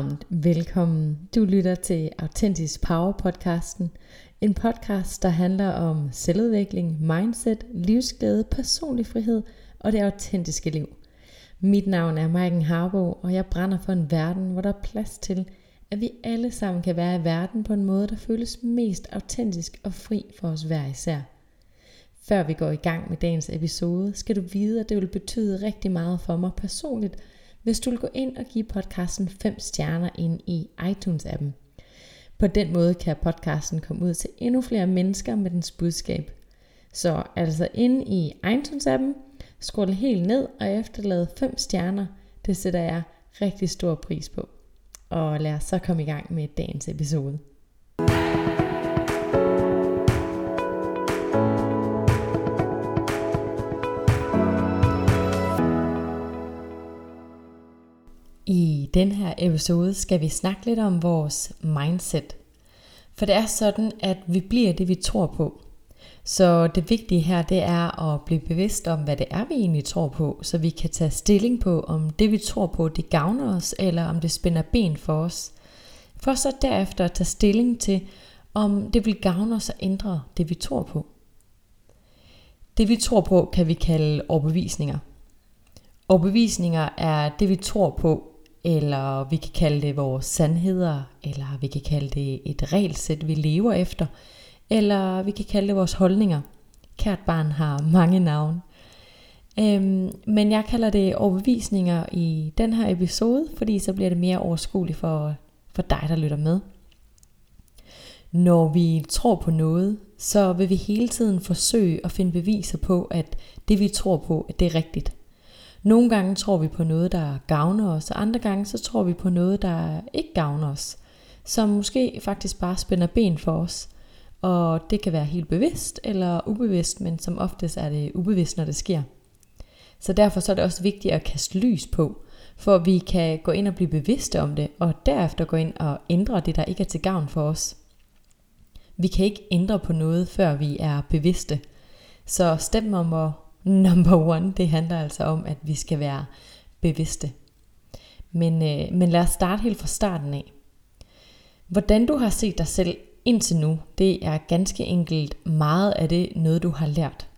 Varmt velkommen. Du lytter til Autentisk Power podcasten. En podcast, der handler om selvudvikling, mindset, livsglæde, personlig frihed og det autentiske liv. Mit navn er Maiken Harbo, og jeg brænder for en verden, hvor der er plads til, at vi alle sammen kan være i verden på en måde, der føles mest autentisk og fri for os hver især. Før vi går i gang med dagens episode, skal du vide, at det vil betyde rigtig meget for mig personligt – hvis du vil gå ind og give podcasten 5 stjerner ind i iTunes-appen. På den måde kan podcasten komme ud til endnu flere mennesker med dens budskab. Så altså inde i iTunes-appen, scroll helt ned og efterlade 5 stjerner. Det sætter jeg rigtig stor pris på. Og lad os så komme i gang med dagens episode. I den her episode skal vi snakke lidt om vores mindset. For det er sådan, at vi bliver det, vi tror på. Så det vigtige her, det er at blive bevidst om, hvad det er, vi egentlig tror på, så vi kan tage stilling på, om det, vi tror på, det gavner os, eller om det spænder ben for os. For så derefter at tage stilling til, om det vil gavne os at ændre det, vi tror på. Det, vi tror på, kan vi kalde overbevisninger. Overbevisninger er det, vi tror på, eller vi kan kalde det vores sandheder, eller vi kan kalde det et regelsæt, vi lever efter, eller vi kan kalde det vores holdninger. Kært barn har mange navne. Øhm, men jeg kalder det overbevisninger i den her episode, fordi så bliver det mere overskueligt for, for dig, der lytter med. Når vi tror på noget, så vil vi hele tiden forsøge at finde beviser på, at det vi tror på, at det er rigtigt. Nogle gange tror vi på noget, der gavner os, og andre gange så tror vi på noget, der ikke gavner os, som måske faktisk bare spænder ben for os. Og det kan være helt bevidst eller ubevidst, men som oftest er det ubevidst, når det sker. Så derfor så er det også vigtigt at kaste lys på, for at vi kan gå ind og blive bevidste om det, og derefter gå ind og ændre det, der ikke er til gavn for os. Vi kan ikke ændre på noget, før vi er bevidste. Så step nummer number one, det handler altså om, at vi skal være bevidste. Men, øh, men lad os starte helt fra starten af. Hvordan du har set dig selv indtil nu, det er ganske enkelt meget af det noget, du har lært.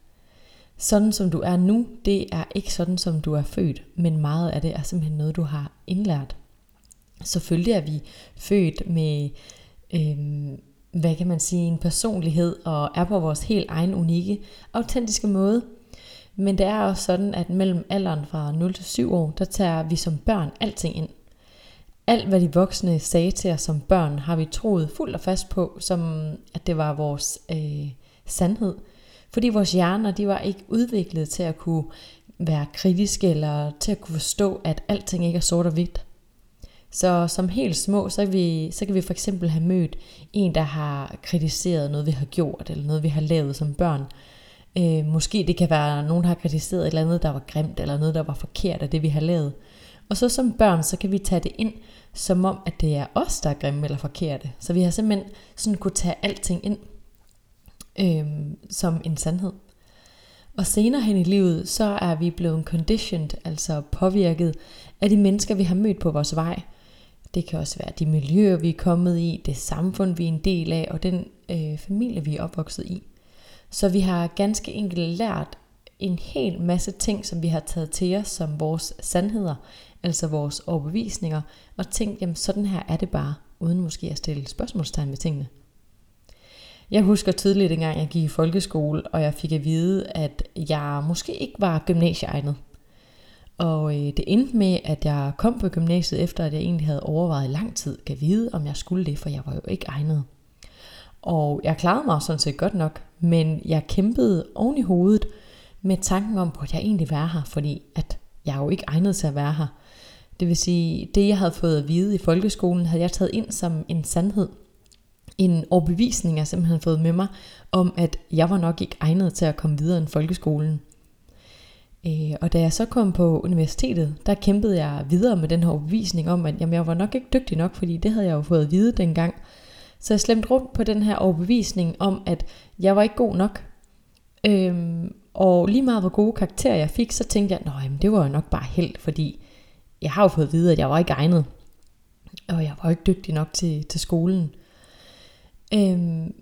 Sådan som du er nu, det er ikke sådan som du er født, men meget af det er simpelthen noget, du har indlært. Selvfølgelig er vi født med, øh, hvad kan man sige, en personlighed og er på vores helt egen unikke, autentiske måde. Men det er også sådan, at mellem alderen fra 0 til 7 år, der tager vi som børn alting ind. Alt hvad de voksne sagde til os som børn, har vi troet fuldt og fast på, som at det var vores øh, sandhed. Fordi vores hjerner, de var ikke udviklet til at kunne være kritiske, eller til at kunne forstå, at alting ikke er sort og hvidt. Så som helt små, så kan, vi, så kan vi for eksempel have mødt en, der har kritiseret noget, vi har gjort, eller noget, vi har lavet som børn. Øh, måske det kan være, nogen har kritiseret et eller andet, der var grimt, eller noget, der var forkert af det, vi har lavet. Og så som børn, så kan vi tage det ind, som om, at det er os, der er grimme eller forkerte. Så vi har simpelthen sådan kunne tage alting ind øh, som en sandhed. Og senere hen i livet, så er vi blevet conditioned, altså påvirket af de mennesker, vi har mødt på vores vej. Det kan også være de miljøer, vi er kommet i, det samfund, vi er en del af, og den øh, familie, vi er opvokset i. Så vi har ganske enkelt lært en hel masse ting, som vi har taget til os som vores sandheder, altså vores overbevisninger, og tænkt, jamen sådan her er det bare, uden måske at stille spørgsmålstegn ved tingene. Jeg husker tydeligt, gang jeg gik i folkeskole, og jeg fik at vide, at jeg måske ikke var gymnasieegnet. Og øh, det endte med, at jeg kom på gymnasiet, efter at jeg egentlig havde overvejet lang tid, kan vide, om jeg skulle det, for jeg var jo ikke egnet. Og jeg klarede mig sådan set godt nok, men jeg kæmpede oven i hovedet med tanken om, at jeg egentlig være her, fordi at jeg er jo ikke egnet til at være her. Det vil sige, det jeg havde fået at vide i folkeskolen, havde jeg taget ind som en sandhed. En overbevisning, jeg simpelthen fået med mig, om at jeg var nok ikke egnet til at komme videre end folkeskolen. Øh, og da jeg så kom på universitetet, der kæmpede jeg videre med den her overbevisning om, at jamen, jeg var nok ikke dygtig nok, fordi det havde jeg jo fået at vide dengang. Så jeg slemte rundt på den her overbevisning om, at jeg var ikke god nok. Øhm, og lige meget hvor gode karakterer jeg fik, så tænkte jeg, at det var jo nok bare held, fordi jeg har jo fået at vide, at jeg var ikke egnet. og jeg var ikke dygtig nok til, til skolen. Øhm,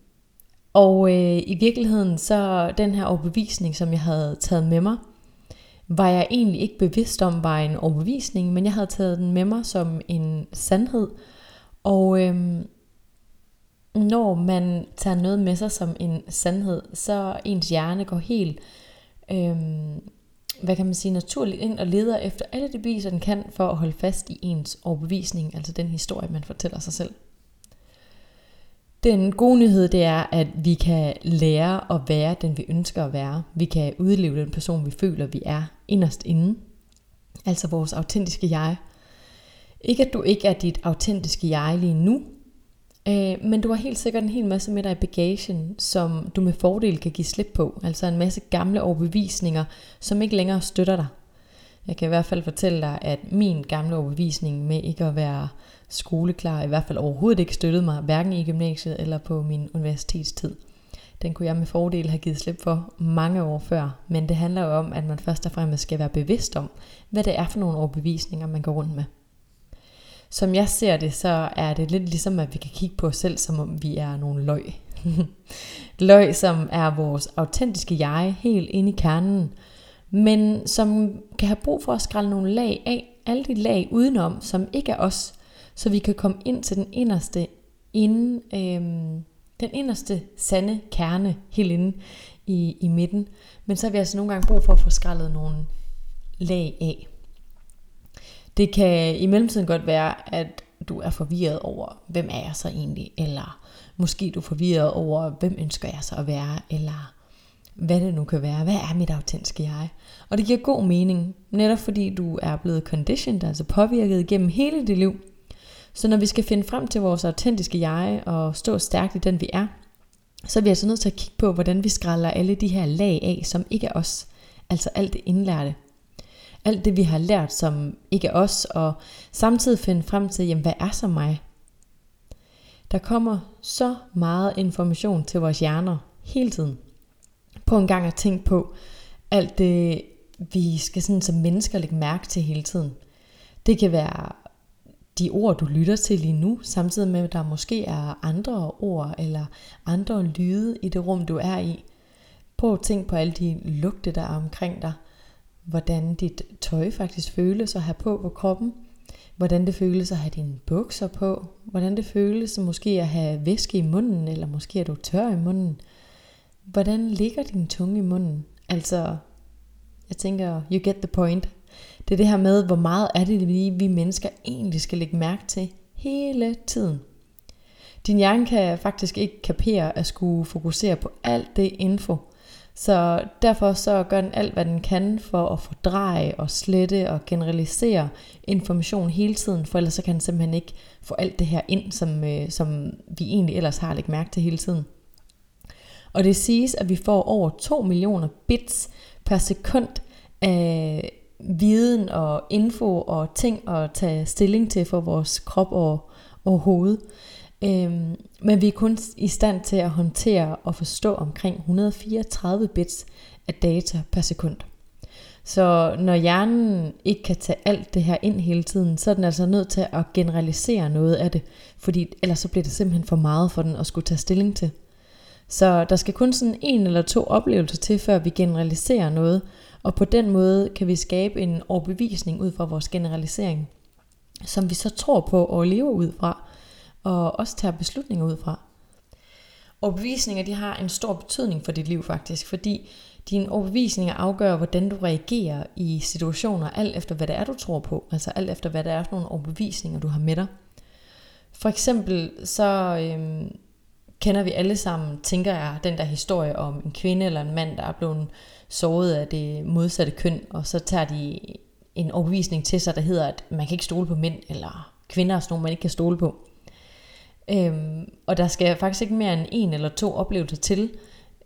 og øh, i virkeligheden så den her overbevisning, som jeg havde taget med mig, var jeg egentlig ikke bevidst om var en overbevisning, men jeg havde taget den med mig som en sandhed. Og øhm, når man tager noget med sig som en sandhed, så ens hjerne går helt, øhm, hvad kan man sige, naturligt ind og leder efter alle de beviser, den kan for at holde fast i ens overbevisning, altså den historie, man fortæller sig selv. Den gode nyhed det er, at vi kan lære at være den, vi ønsker at være. Vi kan udleve den person, vi føler, vi er inderst inde. Altså vores autentiske jeg. Ikke at du ikke er dit autentiske jeg lige nu, øh, men du har helt sikkert en hel masse med dig i bagagen, som du med fordel kan give slip på. Altså en masse gamle overbevisninger, som ikke længere støtter dig. Jeg kan i hvert fald fortælle dig, at min gamle overbevisning med ikke at være skoleklar, i hvert fald overhovedet ikke støttede mig, hverken i gymnasiet eller på min universitetstid. Den kunne jeg med fordel have givet slip for mange år før, men det handler jo om, at man først og fremmest skal være bevidst om, hvad det er for nogle overbevisninger, man går rundt med. Som jeg ser det, så er det lidt ligesom, at vi kan kigge på os selv, som om vi er nogle løg. løg, som er vores autentiske jeg, helt inde i kernen, men som kan have brug for at skrælle nogle lag af, alle de lag udenom, som ikke er os, så vi kan komme ind til den inderste, inden, øhm, den inderste sande kerne helt inde i, i midten. Men så har vi altså nogle gange brug for at få skrællet nogle lag af. Det kan i mellemtiden godt være, at du er forvirret over, hvem er jeg så egentlig, eller måske du er forvirret over, hvem ønsker jeg så at være, eller hvad det nu kan være. Hvad er mit autentiske jeg? Og det giver god mening, netop fordi du er blevet conditioned, altså påvirket gennem hele dit liv. Så når vi skal finde frem til vores autentiske jeg og stå stærkt i den vi er, så er vi altså nødt til at kigge på, hvordan vi skræller alle de her lag af, som ikke er os. Altså alt det indlærte. Alt det vi har lært, som ikke er os, og samtidig finde frem til, jamen hvad er så mig? Der kommer så meget information til vores hjerner hele tiden. På en gang at tænke på alt det, vi skal sådan som mennesker lægge mærke til hele tiden. Det kan være de ord, du lytter til lige nu, samtidig med, at der måske er andre ord eller andre lyde i det rum, du er i. Prøv at tænke på alle de lugte, der er omkring dig. Hvordan dit tøj faktisk føles at have på på kroppen. Hvordan det føles at have dine bukser på. Hvordan det føles måske at have væske i munden, eller måske er du tør i munden. Hvordan ligger din tunge i munden? Altså, jeg tænker, you get the point. Det er det her med, hvor meget er det lige, vi mennesker egentlig skal lægge mærke til hele tiden. Din hjerne kan faktisk ikke kapere at skulle fokusere på alt det info. Så derfor så gør den alt, hvad den kan for at fordreje og slette og generalisere information hele tiden, for ellers så kan den simpelthen ikke få alt det her ind, som, øh, som vi egentlig ellers har lagt mærke til hele tiden. Og det siges, at vi får over 2 millioner bits per sekund af viden og info og ting at tage stilling til for vores krop og, og hoved. Øhm, men vi er kun i stand til at håndtere og forstå omkring 134 bits af data per sekund. Så når hjernen ikke kan tage alt det her ind hele tiden, så er den altså nødt til at generalisere noget af det, fordi ellers så bliver det simpelthen for meget for den at skulle tage stilling til. Så der skal kun sådan en eller to oplevelser til, før vi generaliserer noget, og på den måde kan vi skabe en overbevisning ud fra vores generalisering, som vi så tror på og lever ud fra, og også tager beslutninger ud fra. Overbevisninger de har en stor betydning for dit liv faktisk, fordi dine overbevisninger afgør, hvordan du reagerer i situationer, alt efter hvad det er, du tror på. Altså alt efter hvad det er for nogle overbevisninger, du har med dig. For eksempel så øhm, kender vi alle sammen, tænker jeg, den der historie om en kvinde eller en mand, der er blevet såret af det modsatte køn, og så tager de en overbevisning til sig, der hedder, at man kan ikke stole på mænd, eller kvinder er sådan nogle, man ikke kan stole på. Øhm, og der skal faktisk ikke mere end en eller to oplevelser til,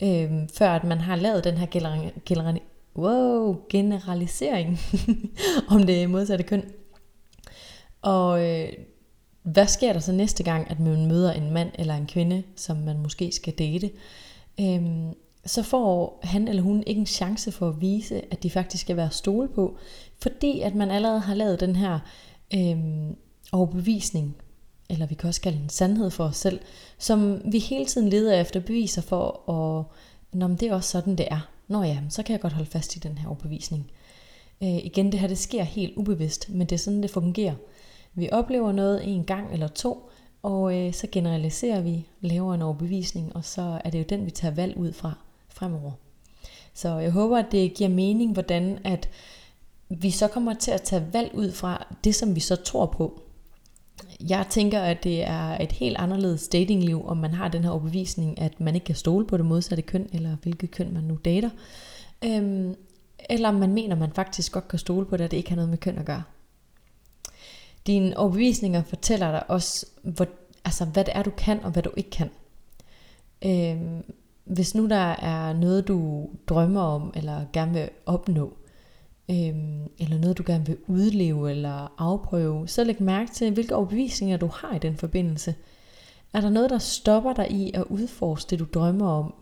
øhm, før at man har lavet den her gener- gener- wow, generalisering om det modsatte køn. Og øh, hvad sker der så næste gang, at man møder en mand eller en kvinde, som man måske skal date? Øhm, så får han eller hun ikke en chance for at vise, at de faktisk skal være stole på, fordi at man allerede har lavet den her øhm, overbevisning eller vi kan også kalde en sandhed for os selv, som vi hele tiden leder efter beviser for, og Nå, men det er også sådan, det er. Nå ja, så kan jeg godt holde fast i den her overbevisning. Øh, igen, det her det sker helt ubevidst, men det er sådan, det fungerer. Vi oplever noget en gang eller to, og øh, så generaliserer vi, laver en overbevisning, og så er det jo den, vi tager valg ud fra fremover. Så jeg håber, at det giver mening, hvordan at vi så kommer til at tage valg ud fra det, som vi så tror på. Jeg tænker, at det er et helt anderledes datingliv, om man har den her overbevisning, at man ikke kan stole på det modsatte køn, eller hvilket køn man nu dater. Øhm, eller om man mener, man faktisk godt kan stole på det, at det ikke har noget med køn at gøre. Dine overbevisninger fortæller dig også, hvor, altså, hvad det er, du kan, og hvad du ikke kan. Øhm, hvis nu der er noget, du drømmer om, eller gerne vil opnå, øhm, eller noget, du gerne vil udleve eller afprøve, så læg mærke til, hvilke overbevisninger du har i den forbindelse. Er der noget, der stopper dig i at udforske det, du drømmer om?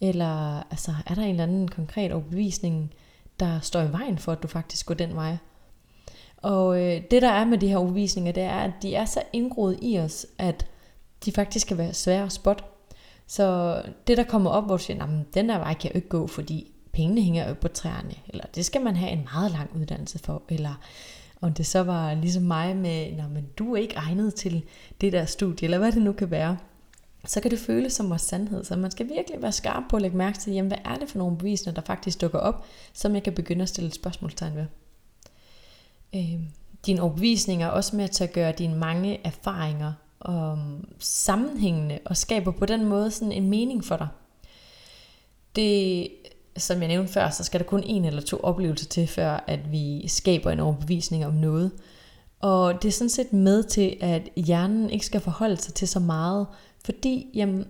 Eller altså, er der en eller anden konkret overbevisning, der står i vejen for, at du faktisk går den vej? Og øh, det der er med de her overbevisninger, det er, at de er så indgroet i os, at de faktisk kan være svære at spotte. Så det der kommer op, hvor du siger, den der vej kan jeg ikke gå, fordi pengene hænger op på træerne, eller det skal man have en meget lang uddannelse for, eller om det så var ligesom mig med, Nå, men du er ikke egnet til det der studie, eller hvad det nu kan være, så kan det føles som vores sandhed. Så man skal virkelig være skarp på at lægge mærke til, jamen, hvad er det for nogle beviser, der faktisk dukker op, som jeg kan begynde at stille et spørgsmålstegn ved. Øh, dine overbevisninger er også med til at gøre dine mange erfaringer og sammenhængende og skaber på den måde sådan en mening for dig. Det, som jeg nævnte før, så skal der kun en eller to oplevelser til, før at vi skaber en overbevisning om noget. Og det er sådan set med til, at hjernen ikke skal forholde sig til så meget, fordi jamen,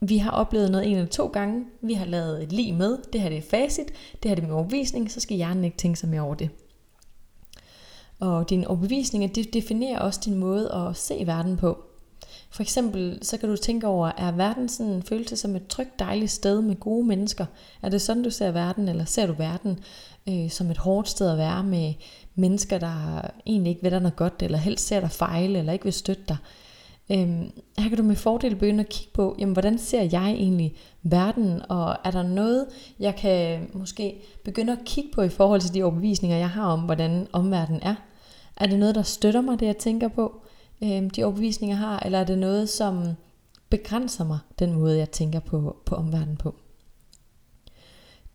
vi har oplevet noget en eller to gange, vi har lavet et lige med, det her det er facit, det her det er min overbevisning, så skal hjernen ikke tænke sig mere over det. Og dine overbevisninger, det definerer også din måde at se verden på. For eksempel, så kan du tænke over, er verden sådan en følelse som et trygt, dejligt sted med gode mennesker? Er det sådan, du ser verden, eller ser du verden øh, som et hårdt sted at være med mennesker, der egentlig ikke vil dig noget godt, eller helst ser dig fejle, eller ikke vil støtte dig? Øhm, her kan du med fordel begynde at kigge på, jamen, hvordan ser jeg egentlig verden, og er der noget, jeg kan måske begynde at kigge på i forhold til de overbevisninger, jeg har om, hvordan omverdenen er? Er det noget, der støtter mig, det jeg tænker på? Øh, de overbevisninger har, eller er det noget, som begrænser mig, den måde jeg tænker på, på omverdenen på.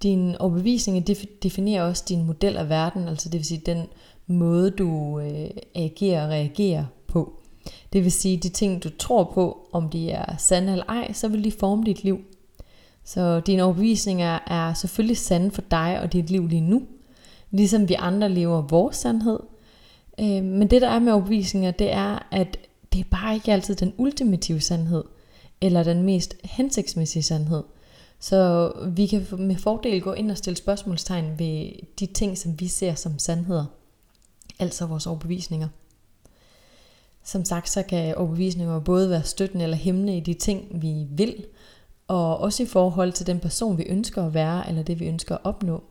Din overbevisning definerer også din model af verden, altså det vil sige den måde, du øh, agerer og reagerer på. Det vil sige, de ting, du tror på, om de er sande eller ej, så vil de forme dit liv. Så dine overbevisninger er selvfølgelig sande for dig og dit liv lige nu, ligesom vi andre lever vores sandhed, Øh, men det der er med overbevisninger, det er, at det er bare ikke altid den ultimative sandhed, eller den mest hensigtsmæssige sandhed. Så vi kan med fordel gå ind og stille spørgsmålstegn ved de ting, som vi ser som sandheder. Altså vores overbevisninger. Som sagt, så kan overbevisninger både være støttende eller hæmmende i de ting, vi vil, og også i forhold til den person, vi ønsker at være, eller det vi ønsker at opnå.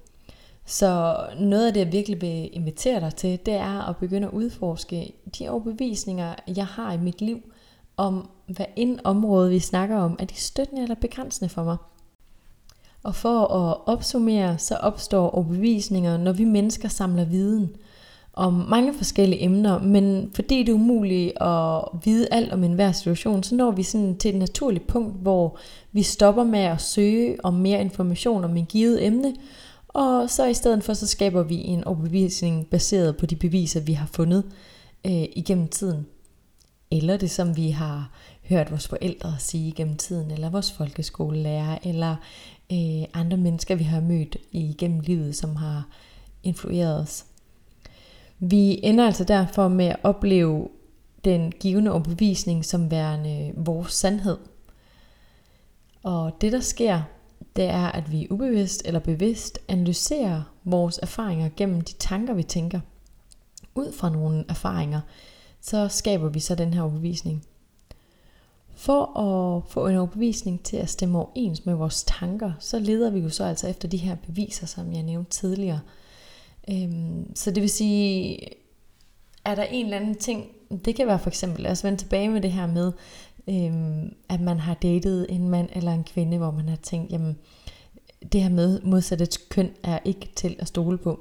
Så noget af det, jeg virkelig vil invitere dig til, det er at begynde at udforske de overbevisninger, jeg har i mit liv, om hvad end område, vi snakker om, er de støttende eller begrænsende for mig. Og for at opsummere, så opstår overbevisninger, når vi mennesker samler viden om mange forskellige emner, men fordi det er umuligt at vide alt om enhver situation, så når vi sådan til et naturligt punkt, hvor vi stopper med at søge om mere information om en givet emne, og så i stedet for, så skaber vi en overbevisning baseret på de beviser, vi har fundet øh, igennem tiden. Eller det, som vi har hørt vores forældre sige igennem tiden, eller vores folkeskolelærer, eller øh, andre mennesker, vi har mødt igennem livet, som har influeret os. Vi ender altså derfor med at opleve den givende overbevisning som værende vores sandhed. Og det der sker, det er, at vi ubevidst eller bevidst analyserer vores erfaringer gennem de tanker, vi tænker. Ud fra nogle erfaringer, så skaber vi så den her overbevisning. For at få en overbevisning til at stemme overens med vores tanker, så leder vi jo så altså efter de her beviser, som jeg nævnte tidligere. Øhm, så det vil sige, er der en eller anden ting, Det kan være for eksempel, lad os vende tilbage med det her med, øhm, at man har datet en mand eller en kvinde, hvor man har tænkt, jamen, det her med modsatte køn er ikke til at stole på.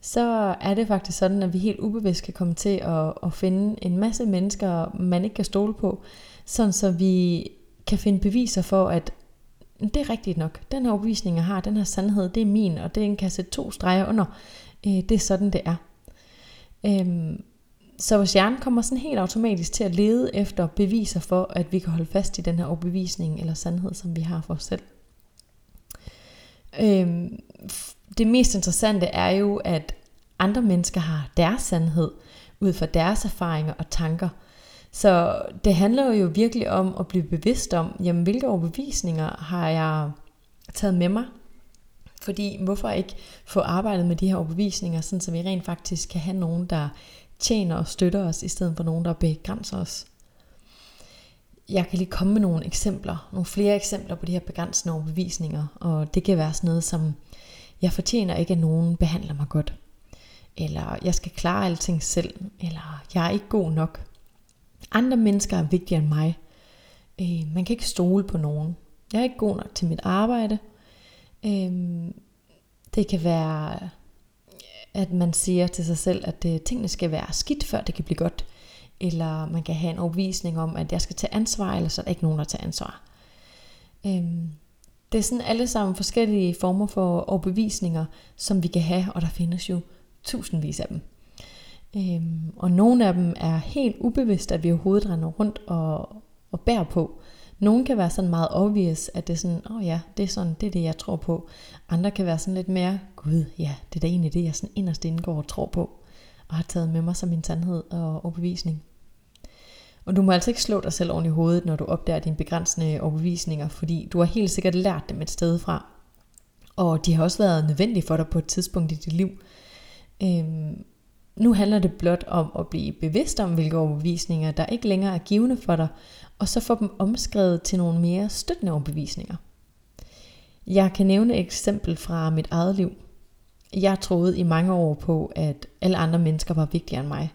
Så er det faktisk sådan, at vi helt ubevidst kan komme til at, at finde en masse mennesker, man ikke kan stole på, sådan så vi kan finde beviser for, at det er rigtigt nok. Den her overbevisning, jeg har, den her sandhed, det er min, og den kan sætte to streger under. Øh, det er sådan, det er. Øhm, så vores hjerne kommer sådan helt automatisk til at lede efter beviser for, at vi kan holde fast i den her overbevisning eller sandhed, som vi har for os selv. Øhm, det mest interessante er jo, at andre mennesker har deres sandhed ud fra deres erfaringer og tanker. Så det handler jo virkelig om at blive bevidst om, jamen hvilke overbevisninger har jeg taget med mig? Fordi hvorfor ikke få arbejdet med de her overbevisninger, sådan så vi rent faktisk kan have nogen, der tjener og støtter os, i stedet for nogen, der begrænser os. Jeg kan lige komme med nogle eksempler, nogle flere eksempler på de her begrænsende overbevisninger, og det kan være sådan noget som, jeg fortjener ikke, at nogen behandler mig godt, eller jeg skal klare alting selv, eller jeg er ikke god nok. Andre mennesker er vigtigere end mig. Øh, man kan ikke stole på nogen. Jeg er ikke god nok til mit arbejde. Øh, det kan være at man siger til sig selv, at øh, tingene skal være skidt, før det kan blive godt. Eller man kan have en overbevisning om, at jeg skal tage ansvar, eller så er der ikke nogen, der tager ansvar. Øhm, det er sådan alle sammen forskellige former for overbevisninger, som vi kan have, og der findes jo tusindvis af dem. Øhm, og nogle af dem er helt ubevidst, at vi overhovedet render rundt og, og bærer på. Nogle kan være sådan meget obvious, at det er sådan, åh oh ja, det er sådan, det er det, jeg tror på. Andre kan være sådan lidt mere, gud, ja, det er da egentlig det, jeg sådan inderst inde går og tror på, og har taget med mig som min sandhed og overbevisning. Og du må altså ikke slå dig selv oven i hovedet, når du opdager dine begrænsende overbevisninger, fordi du har helt sikkert lært dem et sted fra. Og de har også været nødvendige for dig på et tidspunkt i dit liv. Øhm, nu handler det blot om at blive bevidst om, hvilke overbevisninger, der ikke længere er givende for dig, og så få dem omskrevet til nogle mere støttende overbevisninger. Jeg kan nævne et eksempel fra mit eget liv. Jeg troede i mange år på, at alle andre mennesker var vigtigere end mig.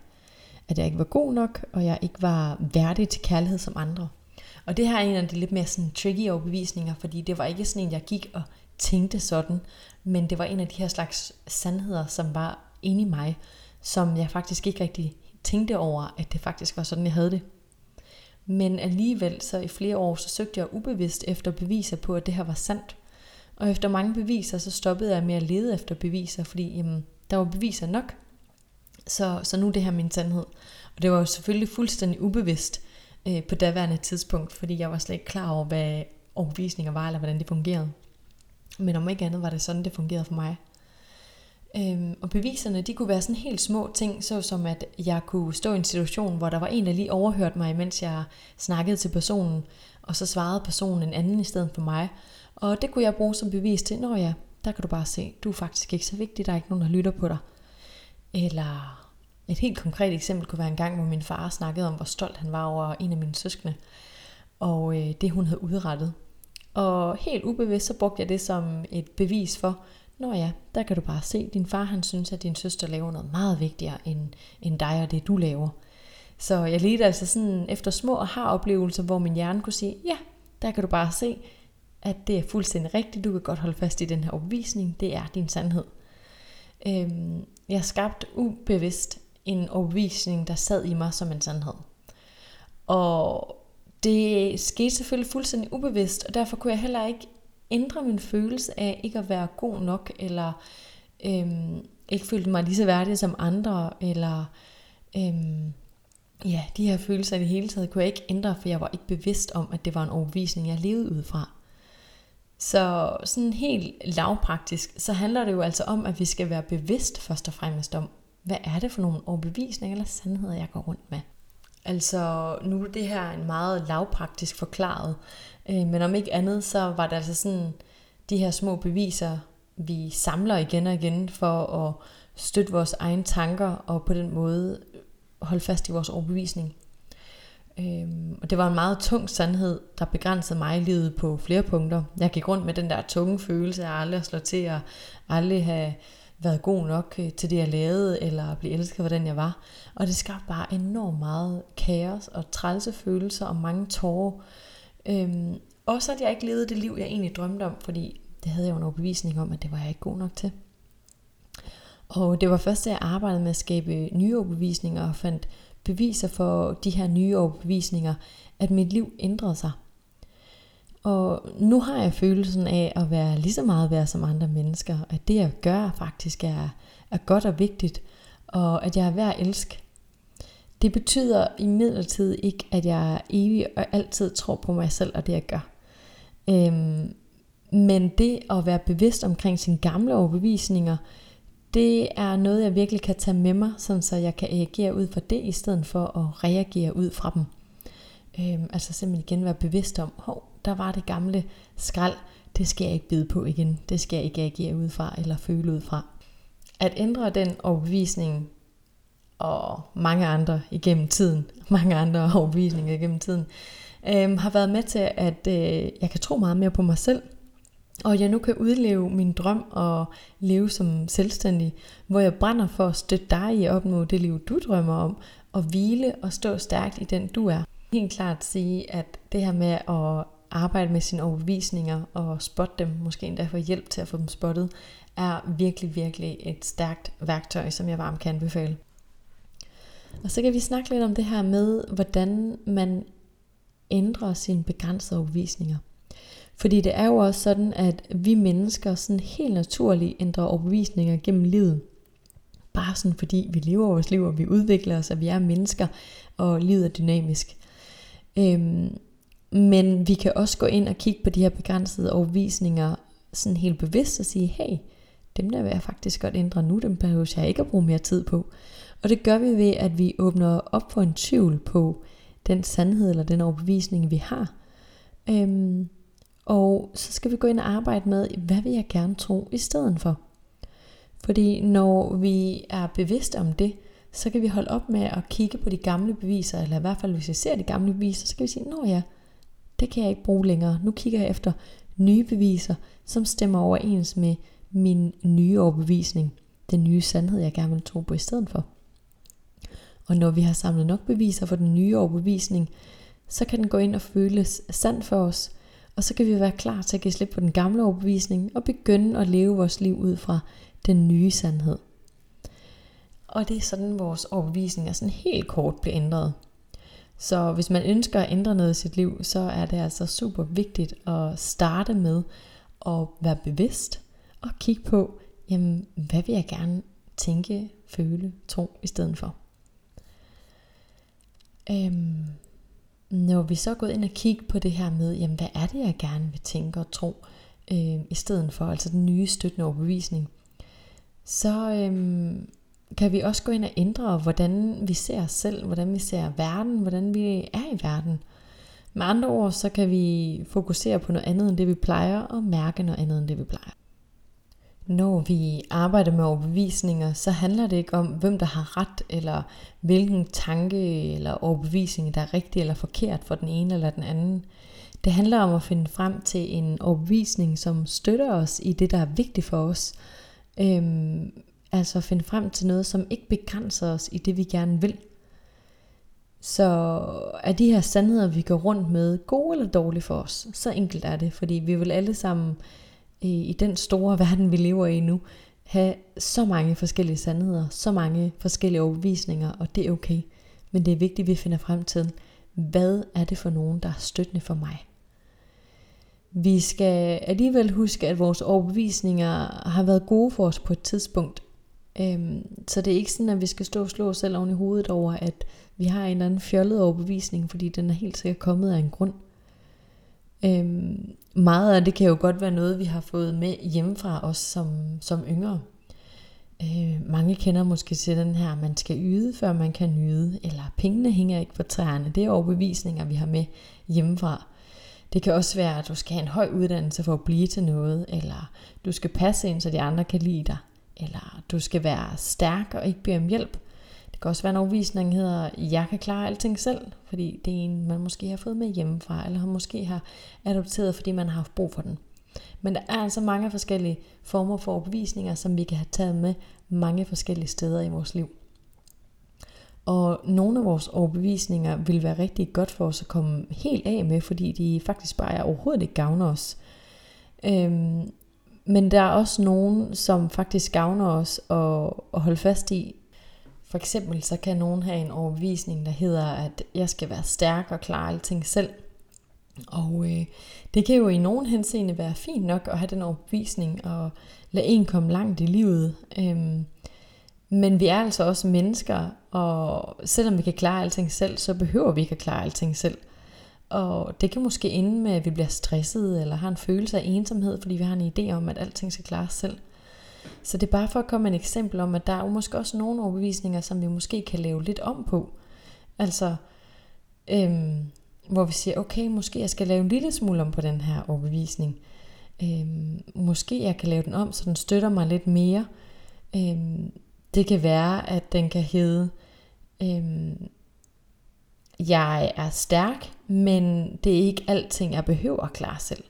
At jeg ikke var god nok, og jeg ikke var værdig til kærlighed som andre. Og det her er en af de lidt mere sådan tricky overbevisninger, fordi det var ikke sådan en, jeg gik og tænkte sådan, men det var en af de her slags sandheder, som var inde i mig, som jeg faktisk ikke rigtig tænkte over, at det faktisk var sådan, jeg havde det. Men alligevel, så i flere år, så søgte jeg ubevidst efter beviser på, at det her var sandt. Og efter mange beviser, så stoppede jeg med at lede efter beviser, fordi jamen, der var beviser nok. Så, så nu er det her min sandhed. Og det var jo selvfølgelig fuldstændig ubevidst øh, på daværende tidspunkt, fordi jeg var slet ikke klar over, hvad overbevisninger var, eller hvordan det fungerede. Men om ikke andet var det sådan, det fungerede for mig. Øhm, og beviserne, de kunne være sådan helt små ting, så som at jeg kunne stå i en situation, hvor der var en, der lige overhørte mig, mens jeg snakkede til personen, og så svarede personen en anden i stedet for mig. Og det kunne jeg bruge som bevis til, når ja, der kan du bare se, du er faktisk ikke så vigtig, der er ikke nogen, der lytter på dig. Eller et helt konkret eksempel kunne være en gang, hvor min far snakkede om, hvor stolt han var over en af mine søskende, og øh, det hun havde udrettet. Og helt ubevidst, så brugte jeg det som et bevis for, Nå ja, der kan du bare se, din far han synes, at din søster laver noget meget vigtigere end, end dig og det du laver. Så jeg ledte altså sådan efter små og har oplevelser, hvor min hjerne kunne sige, ja, der kan du bare se, at det er fuldstændig rigtigt, du kan godt holde fast i den her overbevisning, det er din sandhed. Øhm, jeg skabte ubevidst en overbevisning, der sad i mig som en sandhed. Og det skete selvfølgelig fuldstændig ubevidst, og derfor kunne jeg heller ikke ændre min følelse af ikke at være god nok, eller øhm, ikke følte mig lige så værdig som andre, eller øhm, ja, de her følelser i det hele taget kunne jeg ikke ændre, for jeg var ikke bevidst om, at det var en overbevisning, jeg levede ud fra. Så sådan helt lavpraktisk, så handler det jo altså om, at vi skal være bevidst først og fremmest om, hvad er det for nogle overbevisninger eller sandheder, jeg går rundt med. Altså nu er det her en meget lavpraktisk forklaret, øh, men om ikke andet, så var det altså sådan de her små beviser, vi samler igen og igen for at støtte vores egne tanker og på den måde holde fast i vores overbevisning. Øhm, og det var en meget tung sandhed, der begrænsede mig i livet på flere punkter. Jeg gik rundt med den der tunge følelse af aldrig at slå til og aldrig have været god nok øh, til det, jeg lavede, eller blive elsket, hvordan jeg var. Og det skabte bare enormt meget kaos og trælse følelser og mange tårer. Øhm, også at jeg ikke levede det liv, jeg egentlig drømte om, fordi det havde jeg jo en overbevisning om, at det var jeg ikke god nok til. Og det var først, da jeg arbejdede med at skabe nye overbevisninger og fandt beviser for de her nye overbevisninger, at mit liv ændrede sig. Og nu har jeg følelsen af at være lige så meget værd som andre mennesker, at det jeg gør faktisk er, er godt og vigtigt, og at jeg er værd at elske. Det betyder imidlertid ikke, at jeg er evig og altid tror på mig selv og det jeg gør. Øhm, men det at være bevidst omkring sine gamle overbevisninger, det er noget, jeg virkelig kan tage med mig, sådan så jeg kan reagere ud fra det, i stedet for at reagere ud fra dem. Øhm, altså simpelthen igen være bevidst om, hov, der var det gamle skrald, det skal jeg ikke bide på igen, det skal jeg ikke agere ud fra eller føle ud fra. At ændre den overbevisning, og mange andre igennem tiden, mange andre overbevisninger igennem tiden, øhm, har været med til, at øh, jeg kan tro meget mere på mig selv, og jeg nu kan udleve min drøm og leve som selvstændig, hvor jeg brænder for at støtte dig i at opnå det liv, du drømmer om, og hvile og stå stærkt i den, du er. Helt klart sige, at det her med at arbejde med sine overbevisninger og spotte dem, måske endda få hjælp til at få dem spottet, er virkelig, virkelig et stærkt værktøj, som jeg varmt kan anbefale. Og så kan vi snakke lidt om det her med, hvordan man ændrer sine begrænsede overbevisninger. Fordi det er jo også sådan, at vi mennesker sådan helt naturligt ændrer overbevisninger gennem livet. Bare sådan fordi vi lever vores liv, og vi udvikler os, og vi er mennesker, og livet er dynamisk. Øhm, men vi kan også gå ind og kigge på de her begrænsede overvisninger sådan helt bevidst og sige, hey, dem der vil jeg faktisk godt ændre nu, dem behøver jeg ikke at bruge mere tid på. Og det gør vi ved, at vi åbner op for en tvivl på den sandhed eller den overbevisning, vi har. Øhm, og så skal vi gå ind og arbejde med, hvad vil jeg gerne tro i stedet for. Fordi når vi er bevidste om det, så kan vi holde op med at kigge på de gamle beviser, eller i hvert fald hvis vi ser de gamle beviser, så kan vi sige, nå ja, det kan jeg ikke bruge længere. Nu kigger jeg efter nye beviser, som stemmer overens med min nye overbevisning, den nye sandhed, jeg gerne vil tro på i stedet for. Og når vi har samlet nok beviser for den nye overbevisning, så kan den gå ind og føles sand for os, og så kan vi være klar til at give slip på den gamle overbevisning og begynde at leve vores liv ud fra den nye sandhed. Og det er sådan, vores overbevisninger sådan helt kort bliver ændret. Så hvis man ønsker at ændre noget i sit liv, så er det altså super vigtigt at starte med at være bevidst og kigge på, jamen, hvad vil jeg gerne tænke, føle, tro i stedet for. Øhm, når vi så er gået ind og kigge på det her med, jamen hvad er det, jeg gerne vil tænke og tro, øh, i stedet for, altså den nye støttende overbevisning, så øhm, kan vi også gå ind og ændre, hvordan vi ser os selv, hvordan vi ser verden, hvordan vi er i verden. Med andre ord, så kan vi fokusere på noget andet end det, vi plejer, og mærke noget andet end det, vi plejer. Når vi arbejder med overbevisninger, så handler det ikke om, hvem der har ret, eller hvilken tanke eller overbevisning, der er rigtig eller forkert for den ene eller den anden. Det handler om at finde frem til en overbevisning, som støtter os i det, der er vigtigt for os. Øhm, altså finde frem til noget, som ikke begrænser os i det, vi gerne vil. Så er de her sandheder, vi går rundt med, gode eller dårlige for os? Så enkelt er det, fordi vi vil alle sammen i den store verden, vi lever i nu, have så mange forskellige sandheder, så mange forskellige overbevisninger, og det er okay. Men det er vigtigt, at vi finder frem til, hvad er det for nogen, der er støttende for mig. Vi skal alligevel huske, at vores overbevisninger har været gode for os på et tidspunkt. Øhm, så det er ikke sådan, at vi skal stå og slå os selv oven i hovedet over, at vi har en eller anden fjollet overbevisning, fordi den er helt sikkert kommet af en grund. Øhm, meget af det kan jo godt være noget, vi har fået med hjemmefra os som, som yngre. Øh, mange kender måske til den her, man skal yde, før man kan nyde, eller pengene hænger ikke på træerne. Det er overbevisninger, vi har med hjemmefra. Det kan også være, at du skal have en høj uddannelse for at blive til noget, eller du skal passe ind, så de andre kan lide dig, eller du skal være stærk og ikke bede om hjælp. Det kan også være en overvisning, der hedder, jeg kan klare alting selv, fordi det er en, man måske har fået med hjemmefra, eller har måske har adopteret, fordi man har haft brug for den. Men der er altså mange forskellige former for overbevisninger, som vi kan have taget med mange forskellige steder i vores liv. Og nogle af vores overbevisninger vil være rigtig godt for os at komme helt af med, fordi de faktisk bare er overhovedet ikke gavner os. Øhm, men der er også nogen, som faktisk gavner os at, at holde fast i. For eksempel så kan nogen have en overbevisning, der hedder, at jeg skal være stærk og klare alting selv. Og øh, det kan jo i nogen henseende være fint nok at have den overbevisning og lade en komme langt i livet. Øhm, men vi er altså også mennesker, og selvom vi kan klare alting selv, så behøver vi ikke at klare alting selv. Og det kan måske ende med, at vi bliver stresset, eller har en følelse af ensomhed, fordi vi har en idé om, at alting skal klares selv. Så det er bare for at komme med et eksempel om, at der er jo måske også nogle overbevisninger, som vi måske kan lave lidt om på. Altså, øhm, hvor vi siger, okay, måske jeg skal lave en lille smule om på den her overbevisning. Øhm, måske jeg kan lave den om, så den støtter mig lidt mere. Øhm, det kan være, at den kan hedde, øhm, jeg er stærk, men det er ikke alting, jeg behøver at klare selv.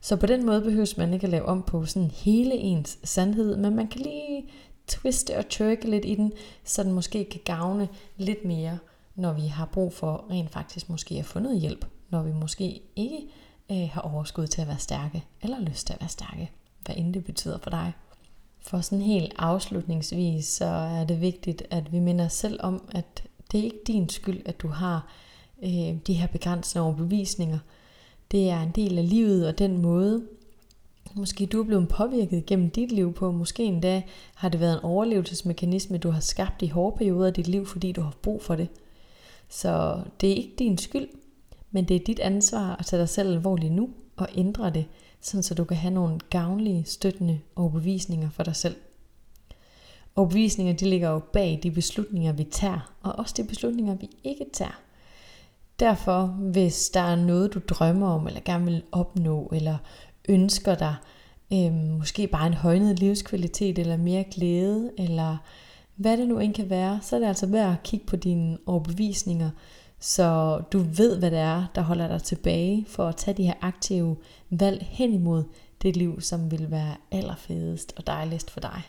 Så på den måde behøves man ikke at lave om på sådan hele ens sandhed, men man kan lige twiste og tørke lidt i den, så den måske kan gavne lidt mere, når vi har brug for rent faktisk måske at få noget hjælp, når vi måske ikke øh, har overskud til at være stærke, eller lyst til at være stærke, hvad end det betyder for dig. For sådan helt afslutningsvis, så er det vigtigt, at vi minder os selv om, at det er ikke din skyld, at du har øh, de her begrænsende overbevisninger. Det er en del af livet og den måde, måske du er blevet påvirket gennem dit liv på. Måske endda har det været en overlevelsesmekanisme, du har skabt i hårde perioder af dit liv, fordi du har brug for det. Så det er ikke din skyld, men det er dit ansvar at tage dig selv alvorligt nu og ændre det, sådan så du kan have nogle gavnlige, støttende overbevisninger for dig selv. Overbevisninger de ligger jo bag de beslutninger, vi tager, og også de beslutninger, vi ikke tager. Derfor, hvis der er noget, du drømmer om, eller gerne vil opnå, eller ønsker dig, øh, måske bare en højnet livskvalitet, eller mere glæde, eller hvad det nu end kan være, så er det altså værd at kigge på dine overbevisninger, så du ved, hvad det er, der holder dig tilbage for at tage de her aktive valg hen imod det liv, som vil være allerfedest og dejligst for dig.